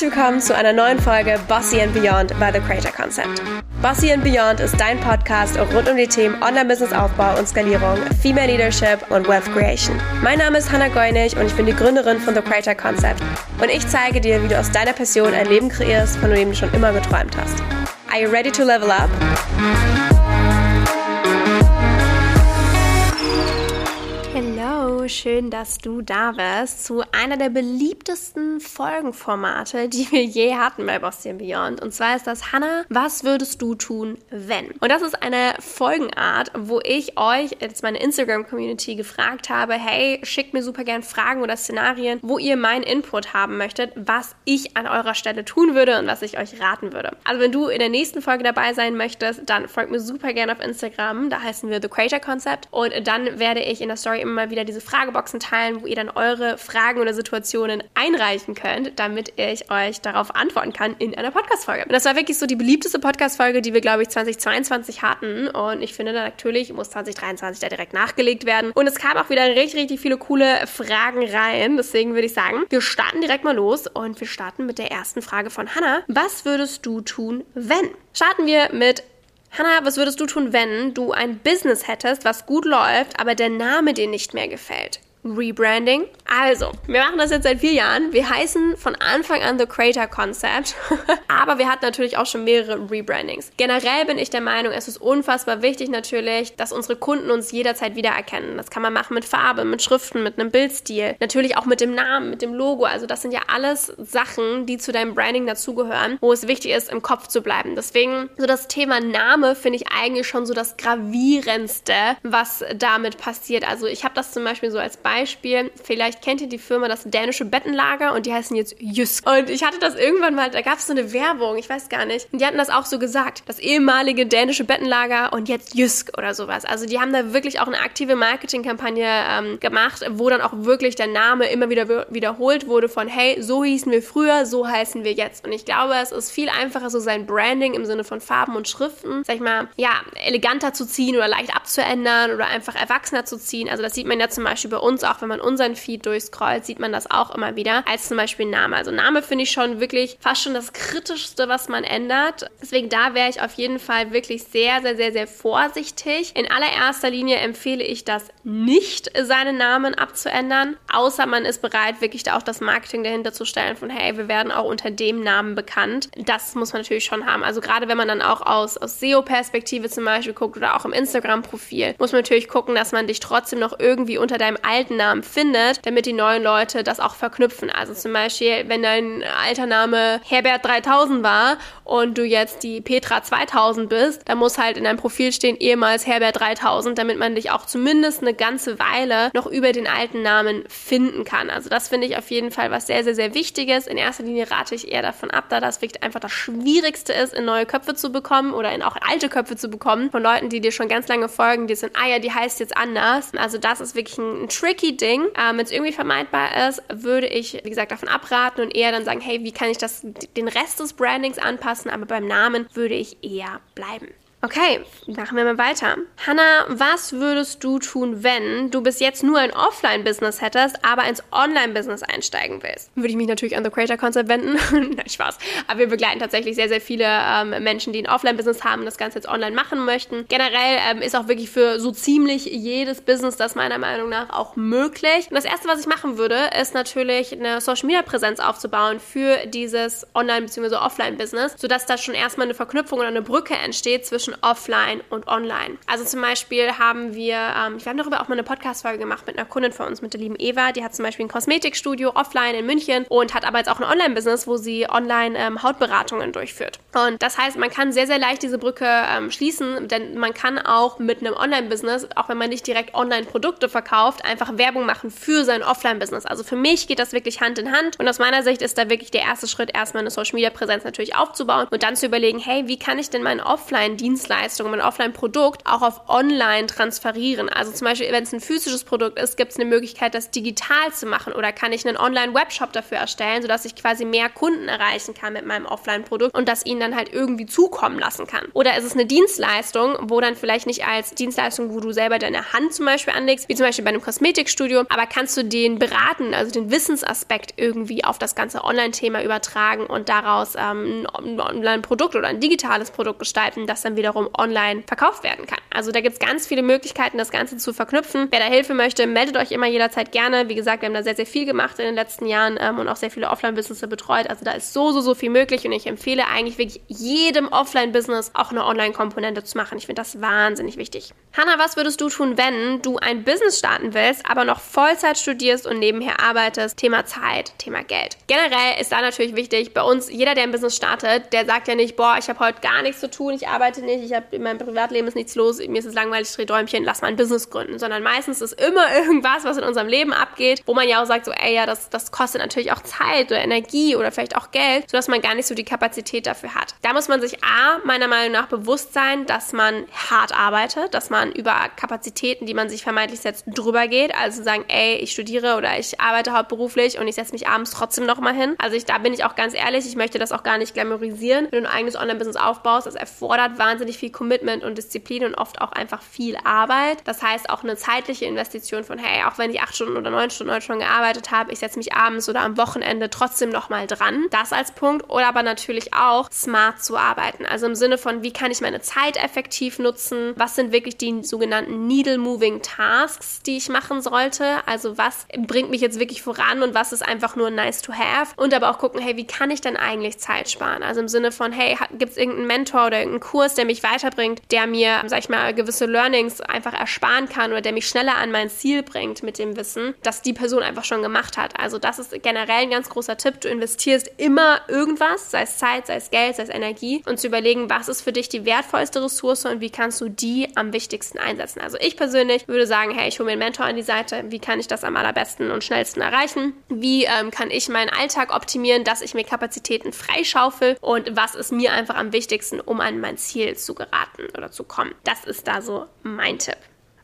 Herzlich willkommen zu einer neuen Folge Bossy and Beyond by The Creator Concept. Bossy and Beyond ist dein Podcast rund um die Themen Online-Business-Aufbau und Skalierung, Female Leadership und Wealth Creation. Mein Name ist Hannah Goinig und ich bin die Gründerin von The Creator Concept. Und ich zeige dir, wie du aus deiner Passion ein Leben kreierst, von dem du schon immer geträumt hast. Are you ready to level up? Schön, dass du da bist zu einer der beliebtesten Folgenformate, die wir je hatten bei Boston Beyond. Und zwar ist das Hannah, was würdest du tun, wenn? Und das ist eine Folgenart, wo ich euch, jetzt meine Instagram-Community, gefragt habe, hey, schickt mir super gern Fragen oder Szenarien, wo ihr meinen Input haben möchtet, was ich an eurer Stelle tun würde und was ich euch raten würde. Also wenn du in der nächsten Folge dabei sein möchtest, dann folgt mir super gern auf Instagram, da heißen wir The Creator Concept und dann werde ich in der Story immer wieder diese Fragen Frageboxen teilen, wo ihr dann eure Fragen oder Situationen einreichen könnt, damit ich euch darauf antworten kann in einer Podcast-Folge. Und das war wirklich so die beliebteste Podcast-Folge, die wir, glaube ich, 2022 hatten. Und ich finde natürlich muss 2023 da direkt nachgelegt werden. Und es kamen auch wieder richtig, richtig viele coole Fragen rein. Deswegen würde ich sagen, wir starten direkt mal los und wir starten mit der ersten Frage von Hannah. Was würdest du tun, wenn? Starten wir mit Hannah, was würdest du tun, wenn du ein Business hättest, was gut läuft, aber der Name dir nicht mehr gefällt? Rebranding. Also, wir machen das jetzt seit vier Jahren. Wir heißen von Anfang an The Creator Concept, aber wir hatten natürlich auch schon mehrere Rebrandings. Generell bin ich der Meinung, es ist unfassbar wichtig natürlich, dass unsere Kunden uns jederzeit wiedererkennen. Das kann man machen mit Farbe, mit Schriften, mit einem Bildstil, natürlich auch mit dem Namen, mit dem Logo. Also das sind ja alles Sachen, die zu deinem Branding dazugehören, wo es wichtig ist, im Kopf zu bleiben. Deswegen so das Thema Name finde ich eigentlich schon so das gravierendste, was damit passiert. Also ich habe das zum Beispiel so als Beispiel Beispiel, vielleicht kennt ihr die Firma das dänische Bettenlager und die heißen jetzt Jysk. Und ich hatte das irgendwann mal, da gab es so eine Werbung, ich weiß gar nicht. Und die hatten das auch so gesagt, das ehemalige dänische Bettenlager und jetzt Jysk oder sowas. Also die haben da wirklich auch eine aktive Marketingkampagne ähm, gemacht, wo dann auch wirklich der Name immer wieder wiederholt wurde von, hey, so hießen wir früher, so heißen wir jetzt. Und ich glaube, es ist viel einfacher, so sein Branding im Sinne von Farben und Schriften, sag ich mal, ja, eleganter zu ziehen oder leicht abzuändern oder einfach erwachsener zu ziehen. Also das sieht man ja zum Beispiel bei uns uns auch, wenn man unseren Feed durchscrollt, sieht man das auch immer wieder, als zum Beispiel Name. Also Name finde ich schon wirklich fast schon das Kritischste, was man ändert. Deswegen da wäre ich auf jeden Fall wirklich sehr, sehr, sehr, sehr vorsichtig. In allererster Linie empfehle ich das nicht, seinen Namen abzuändern, außer man ist bereit, wirklich da auch das Marketing dahinter zu stellen von, hey, wir werden auch unter dem Namen bekannt. Das muss man natürlich schon haben. Also gerade wenn man dann auch aus, aus SEO-Perspektive zum Beispiel guckt oder auch im Instagram-Profil, muss man natürlich gucken, dass man dich trotzdem noch irgendwie unter deinem alten alten Namen findet, damit die neuen Leute das auch verknüpfen. Also zum Beispiel, wenn dein alter Name Herbert 3000 war und du jetzt die Petra 2000 bist, dann muss halt in deinem Profil stehen ehemals Herbert 3000, damit man dich auch zumindest eine ganze Weile noch über den alten Namen finden kann. Also das finde ich auf jeden Fall was sehr, sehr, sehr Wichtiges. In erster Linie rate ich eher davon ab, da das wirklich einfach das Schwierigste ist, in neue Köpfe zu bekommen oder in auch alte Köpfe zu bekommen von Leuten, die dir schon ganz lange folgen, die sind, ah ja, die heißt jetzt anders. Also das ist wirklich ein, ein Trick Tricky-Ding. Ähm, Wenn es irgendwie vermeidbar ist, würde ich, wie gesagt, davon abraten und eher dann sagen, hey, wie kann ich das, den Rest des Brandings anpassen, aber beim Namen würde ich eher bleiben. Okay, machen wir mal weiter. Hanna, was würdest du tun, wenn du bis jetzt nur ein Offline-Business hättest, aber ins Online-Business einsteigen willst? Würde ich mich natürlich an The Creator Concept wenden. Nein, Spaß. Aber wir begleiten tatsächlich sehr, sehr viele ähm, Menschen, die ein Offline-Business haben, das Ganze jetzt online machen möchten. Generell ähm, ist auch wirklich für so ziemlich jedes Business das meiner Meinung nach auch möglich. Und das erste, was ich machen würde, ist natürlich eine Social-Media-Präsenz aufzubauen für dieses Online- bzw. Offline-Business, sodass da schon erstmal eine Verknüpfung oder eine Brücke entsteht zwischen zwischen offline und online. Also zum Beispiel haben wir, ähm, wir haben darüber auch mal eine Podcast-Folge gemacht mit einer Kundin von uns, mit der lieben Eva. Die hat zum Beispiel ein Kosmetikstudio offline in München und hat aber jetzt auch ein Online-Business, wo sie online ähm, Hautberatungen durchführt. Und das heißt, man kann sehr, sehr leicht diese Brücke ähm, schließen, denn man kann auch mit einem Online-Business, auch wenn man nicht direkt Online-Produkte verkauft, einfach Werbung machen für sein Offline-Business. Also für mich geht das wirklich Hand in Hand und aus meiner Sicht ist da wirklich der erste Schritt, erstmal eine Social-Media-Präsenz natürlich aufzubauen und dann zu überlegen, hey, wie kann ich denn meinen Offline-Dienst Offline-Dienstleistung, mein Offline-Produkt auch auf Online transferieren. Also zum Beispiel, wenn es ein physisches Produkt ist, gibt es eine Möglichkeit, das digital zu machen oder kann ich einen Online-Webshop dafür erstellen, sodass ich quasi mehr Kunden erreichen kann mit meinem Offline-Produkt und das ihnen dann halt irgendwie zukommen lassen kann. Oder ist es eine Dienstleistung, wo dann vielleicht nicht als Dienstleistung, wo du selber deine Hand zum Beispiel anlegst, wie zum Beispiel bei einem Kosmetikstudio, aber kannst du den beraten, also den Wissensaspekt irgendwie auf das ganze Online-Thema übertragen und daraus ähm, ein Online-Produkt oder ein digitales Produkt gestalten, das dann wiederum online verkauft werden kann. Also da gibt es ganz viele Möglichkeiten, das Ganze zu verknüpfen. Wer da Hilfe möchte, meldet euch immer jederzeit gerne. Wie gesagt, wir haben da sehr, sehr viel gemacht in den letzten Jahren ähm, und auch sehr viele Offline-Businesses betreut. Also da ist so, so, so viel möglich und ich empfehle eigentlich wirklich jedem Offline-Business auch eine Online-Komponente zu machen. Ich finde das wahnsinnig wichtig. Hanna, was würdest du tun, wenn du ein Business starten willst, aber noch Vollzeit studierst und nebenher arbeitest? Thema Zeit, Thema Geld. Generell ist da natürlich wichtig, bei uns, jeder, der ein Business startet, der sagt ja nicht, boah, ich habe heute gar nichts zu tun, ich arbeite nicht, ich habe in meinem Privatleben ist nichts los, mir ist es langweilig, ich drehe Däumchen, lass mal ein Business gründen. Sondern meistens ist immer irgendwas, was in unserem Leben abgeht, wo man ja auch sagt, so, ey, ja, das, das kostet natürlich auch Zeit oder Energie oder vielleicht auch Geld, sodass man gar nicht so die Kapazität dafür hat. Da muss man sich A, meiner Meinung nach bewusst sein, dass man hart arbeitet, dass man über Kapazitäten, die man sich vermeintlich setzt, drüber geht. Also sagen, ey, ich studiere oder ich arbeite hauptberuflich und ich setze mich abends trotzdem nochmal hin. Also ich, da bin ich auch ganz ehrlich, ich möchte das auch gar nicht glamourisieren. Wenn du ein eigenes Online-Business aufbaust, das erfordert wahnsinnig viel Commitment und Disziplin und oft auch einfach viel Arbeit. Das heißt auch eine zeitliche Investition von, hey, auch wenn ich acht Stunden oder neun Stunden, neun Stunden gearbeitet habe, ich setze mich abends oder am Wochenende trotzdem nochmal dran. Das als Punkt. Oder aber natürlich auch smart zu arbeiten. Also im Sinne von, wie kann ich meine Zeit effektiv nutzen? Was sind wirklich die sogenannten Needle-Moving Tasks, die ich machen sollte? Also was bringt mich jetzt wirklich voran und was ist einfach nur nice to have? Und aber auch gucken, hey, wie kann ich denn eigentlich Zeit sparen? Also im Sinne von, hey, gibt es irgendeinen Mentor oder irgendeinen Kurs, der mich weiterbringt, der mir, sag ich mal, gewisse Learnings einfach ersparen kann oder der mich schneller an mein Ziel bringt mit dem Wissen, das die Person einfach schon gemacht hat. Also das ist generell ein ganz großer Tipp. Du investierst immer irgendwas, sei es Zeit, sei es Geld, sei es Energie und zu überlegen, was ist für dich die wertvollste Ressource und wie kannst du die am wichtigsten einsetzen. Also ich persönlich würde sagen, hey, ich hole mir einen Mentor an die Seite. Wie kann ich das am allerbesten und schnellsten erreichen? Wie ähm, kann ich meinen Alltag optimieren, dass ich mir Kapazitäten freischaufel? Und was ist mir einfach am wichtigsten, um an mein Ziel zu geraten oder zu kommen? Das ist da so mein Tipp.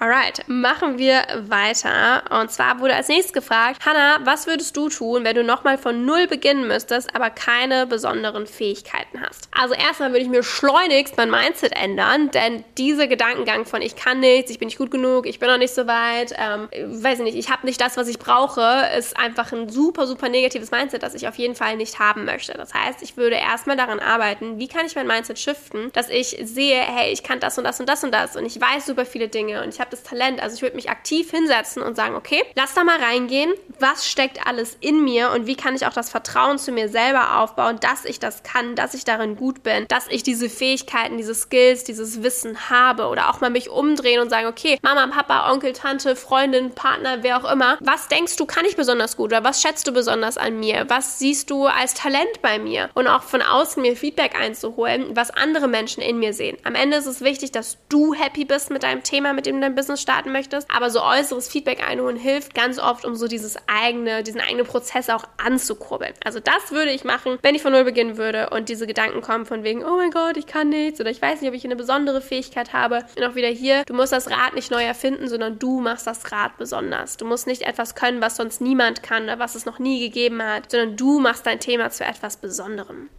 Alright, machen wir weiter. Und zwar wurde als nächstes gefragt, Hannah, was würdest du tun, wenn du nochmal von Null beginnen müsstest, aber keine besonderen Fähigkeiten hast? Also erstmal würde ich mir schleunigst mein Mindset ändern, denn dieser Gedankengang von ich kann nichts, ich bin nicht gut genug, ich bin noch nicht so weit, ähm, weiß ich nicht, ich habe nicht das, was ich brauche, ist einfach ein super, super negatives Mindset, das ich auf jeden Fall nicht haben möchte. Das heißt, ich würde erstmal daran arbeiten, wie kann ich mein Mindset shiften, dass ich sehe, hey, ich kann das und das und das und das und ich weiß super viele Dinge und ich habe habe das Talent. Also ich würde mich aktiv hinsetzen und sagen, okay, lass da mal reingehen. Was steckt alles in mir und wie kann ich auch das Vertrauen zu mir selber aufbauen, dass ich das kann, dass ich darin gut bin, dass ich diese Fähigkeiten, diese Skills, dieses Wissen habe oder auch mal mich umdrehen und sagen, okay, Mama, Papa, Onkel, Tante, Freundin, Partner, wer auch immer, was denkst du, kann ich besonders gut oder was schätzt du besonders an mir? Was siehst du als Talent bei mir? Und auch von außen mir Feedback einzuholen, was andere Menschen in mir sehen. Am Ende ist es wichtig, dass du happy bist mit deinem Thema, mit dem dein Business starten möchtest. Aber so äußeres Feedback einholen hilft ganz oft, um so dieses eigene, diesen eigenen Prozess auch anzukurbeln. Also das würde ich machen, wenn ich von Null beginnen würde und diese Gedanken kommen von wegen, oh mein Gott, ich kann nichts oder ich weiß nicht, ob ich eine besondere Fähigkeit habe. Und auch wieder hier, du musst das Rad nicht neu erfinden, sondern du machst das Rad besonders. Du musst nicht etwas können, was sonst niemand kann oder was es noch nie gegeben hat, sondern du machst dein Thema zu etwas Besonderem.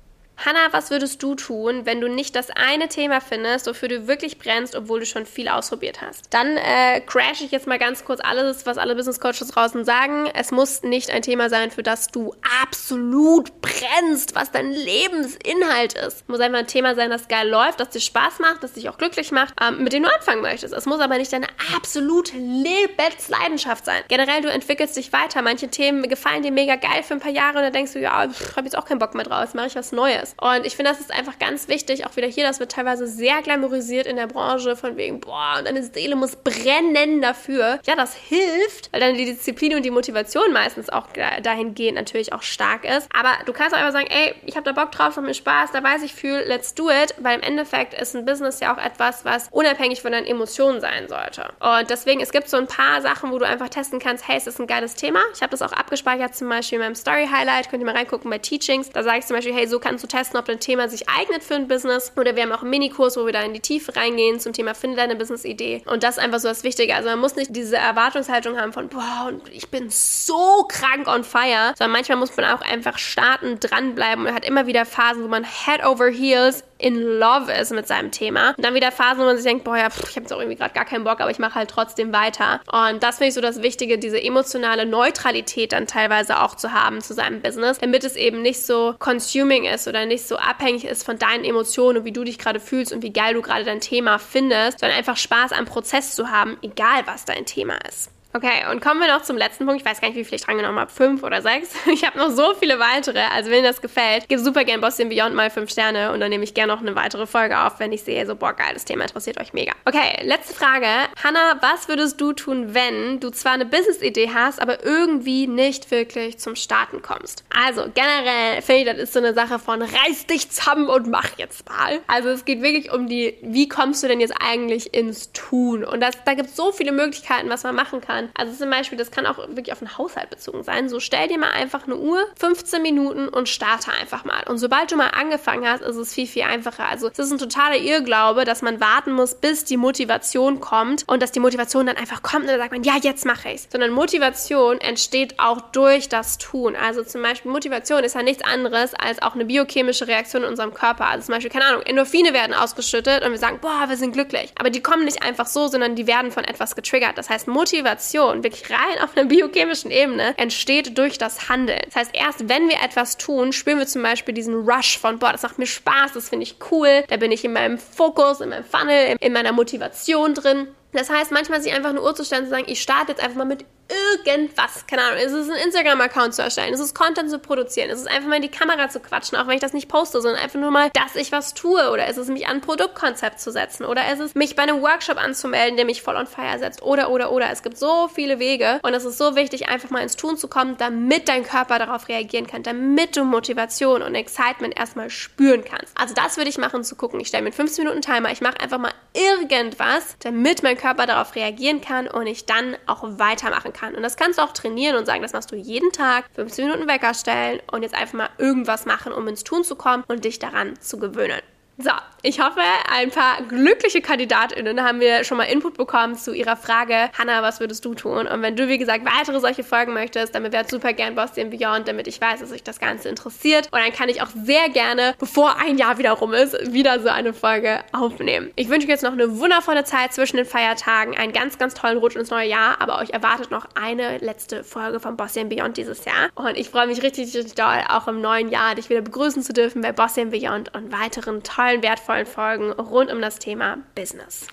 Hanna, was würdest du tun, wenn du nicht das eine Thema findest, wofür du wirklich brennst, obwohl du schon viel ausprobiert hast? Dann äh, crash ich jetzt mal ganz kurz alles, was alle Business Coaches draußen sagen. Es muss nicht ein Thema sein, für das du absolut brennst, was dein Lebensinhalt ist. Es muss einfach ein Thema sein, das geil läuft, das dir Spaß macht, das dich auch glücklich macht, ähm, mit dem du anfangen möchtest. Es muss aber nicht deine absolute Lebensleidenschaft sein. Generell, du entwickelst dich weiter. Manche Themen gefallen dir mega geil für ein paar Jahre und dann denkst du, ja, ich habe jetzt auch keinen Bock mehr drauf, jetzt mache ich was Neues ist. Und ich finde, das ist einfach ganz wichtig, auch wieder hier, das wird teilweise sehr glamourisiert in der Branche, von wegen, boah, deine Seele muss brennen dafür. Ja, das hilft, weil dann die Disziplin und die Motivation meistens auch dahingehend natürlich auch stark ist. Aber du kannst auch einfach sagen, ey, ich habe da Bock drauf, macht mir Spaß, da weiß ich viel, let's do it, weil im Endeffekt ist ein Business ja auch etwas, was unabhängig von deinen Emotionen sein sollte. Und deswegen, es gibt so ein paar Sachen, wo du einfach testen kannst, hey, ist das ein geiles Thema? Ich habe das auch abgespeichert, zum Beispiel in meinem Story Highlight, könnt ihr mal reingucken bei Teachings. Da sage ich zum Beispiel, hey, so kannst du testen, testen, ob dein Thema sich eignet für ein Business. Oder wir haben auch einen Minikurs, wo wir da in die Tiefe reingehen zum Thema Finde deine Business-Idee. Und das ist einfach so das Wichtige. Also man muss nicht diese Erwartungshaltung haben von, boah, ich bin so krank on fire, sondern manchmal muss man auch einfach starten, dranbleiben und hat immer wieder Phasen, wo man head over heels in love ist mit seinem Thema. Und dann wieder Phasen, wo man sich denkt, boah, ja, pff, ich habe jetzt auch irgendwie gerade gar keinen Bock, aber ich mache halt trotzdem weiter. Und das finde ich so das Wichtige, diese emotionale Neutralität dann teilweise auch zu haben zu seinem Business, damit es eben nicht so consuming ist oder nicht so abhängig ist von deinen Emotionen und wie du dich gerade fühlst und wie geil du gerade dein Thema findest, sondern einfach Spaß am Prozess zu haben, egal was dein Thema ist. Okay, und kommen wir noch zum letzten Punkt. Ich weiß gar nicht, wie viel ich dran genommen habe. Fünf oder sechs. Ich habe noch so viele weitere. Also wenn dir das gefällt, gib super gern Boston Beyond mal fünf Sterne und dann nehme ich gerne noch eine weitere Folge auf, wenn ich sehe, so boah, geil, das Thema interessiert euch mega. Okay, letzte Frage. Hanna, was würdest du tun, wenn du zwar eine Business-Idee hast, aber irgendwie nicht wirklich zum Starten kommst? Also generell finde ich, das ist so eine Sache von reiß dich zusammen und mach jetzt mal. Also es geht wirklich um die, wie kommst du denn jetzt eigentlich ins Tun? Und das, da gibt es so viele Möglichkeiten, was man machen kann kann. Also zum Beispiel, das kann auch wirklich auf den Haushalt bezogen sein. So stell dir mal einfach eine Uhr, 15 Minuten und starte einfach mal. Und sobald du mal angefangen hast, ist es viel, viel einfacher. Also es ist ein totaler Irrglaube, dass man warten muss, bis die Motivation kommt und dass die Motivation dann einfach kommt und dann sagt man, ja, jetzt mache ich's. Sondern Motivation entsteht auch durch das Tun. Also zum Beispiel Motivation ist ja nichts anderes als auch eine biochemische Reaktion in unserem Körper. Also zum Beispiel, keine Ahnung, Endorphine werden ausgeschüttet und wir sagen, boah, wir sind glücklich. Aber die kommen nicht einfach so, sondern die werden von etwas getriggert. Das heißt, Motivation Motivation, wirklich rein auf einer biochemischen Ebene, entsteht durch das Handeln. Das heißt, erst wenn wir etwas tun, spüren wir zum Beispiel diesen Rush von, boah, das macht mir Spaß, das finde ich cool, da bin ich in meinem Fokus, in meinem Funnel, in meiner Motivation drin. Das heißt, manchmal sich einfach eine Uhr zu stellen und zu sagen, ich starte jetzt einfach mal mit irgendwas, keine Ahnung, ist es ein Instagram-Account zu erstellen, ist es Content zu produzieren, ist es einfach mal in die Kamera zu quatschen, auch wenn ich das nicht poste, sondern einfach nur mal, dass ich was tue oder ist es mich an ein Produktkonzept zu setzen oder ist es mich bei einem Workshop anzumelden, der mich voll on fire setzt oder, oder, oder. Es gibt so viele Wege und es ist so wichtig, einfach mal ins Tun zu kommen, damit dein Körper darauf reagieren kann, damit du Motivation und Excitement erstmal spüren kannst. Also das würde ich machen, zu gucken, ich stelle mir einen 15 Minuten Timer, ich mache einfach mal irgendwas, damit mein Körper darauf reagieren kann und ich dann auch weitermachen kann kann. Und das kannst du auch trainieren und sagen, das machst du jeden Tag, 15 Minuten Wecker stellen und jetzt einfach mal irgendwas machen, um ins Tun zu kommen und dich daran zu gewöhnen. So, ich hoffe, ein paar glückliche KandidatInnen haben wir schon mal Input bekommen zu ihrer Frage, Hanna, was würdest du tun? Und wenn du, wie gesagt, weitere solche Folgen möchtest, dann bewerb super gern Boston Beyond, damit ich weiß, dass sich das Ganze interessiert. Und dann kann ich auch sehr gerne, bevor ein Jahr wieder rum ist, wieder so eine Folge aufnehmen. Ich wünsche euch jetzt noch eine wundervolle Zeit zwischen den Feiertagen, einen ganz, ganz tollen Rutsch ins neue Jahr, aber euch erwartet noch eine letzte Folge von Boston Beyond dieses Jahr. Und ich freue mich richtig, richtig doll, auch im neuen Jahr dich wieder begrüßen zu dürfen bei Boston Beyond und weiteren tollen, wertvollen Folgen rund um das Thema Business.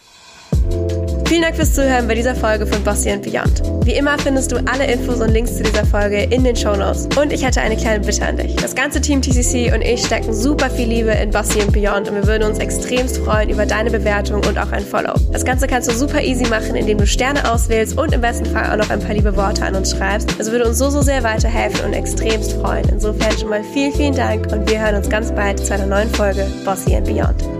Vielen Dank fürs Zuhören bei dieser Folge von Bossy and Beyond. Wie immer findest du alle Infos und Links zu dieser Folge in den Show Notes. Und ich hätte eine kleine Bitte an dich. Das ganze Team TCC und ich stecken super viel Liebe in Bossy and Beyond und wir würden uns extremst freuen über deine Bewertung und auch ein Follow. Das Ganze kannst du super easy machen, indem du Sterne auswählst und im besten Fall auch noch ein paar liebe Worte an uns schreibst. Das würde uns so, so sehr weiterhelfen und extremst freuen. Insofern schon mal vielen, vielen Dank und wir hören uns ganz bald zu einer neuen Folge Bossy and Beyond.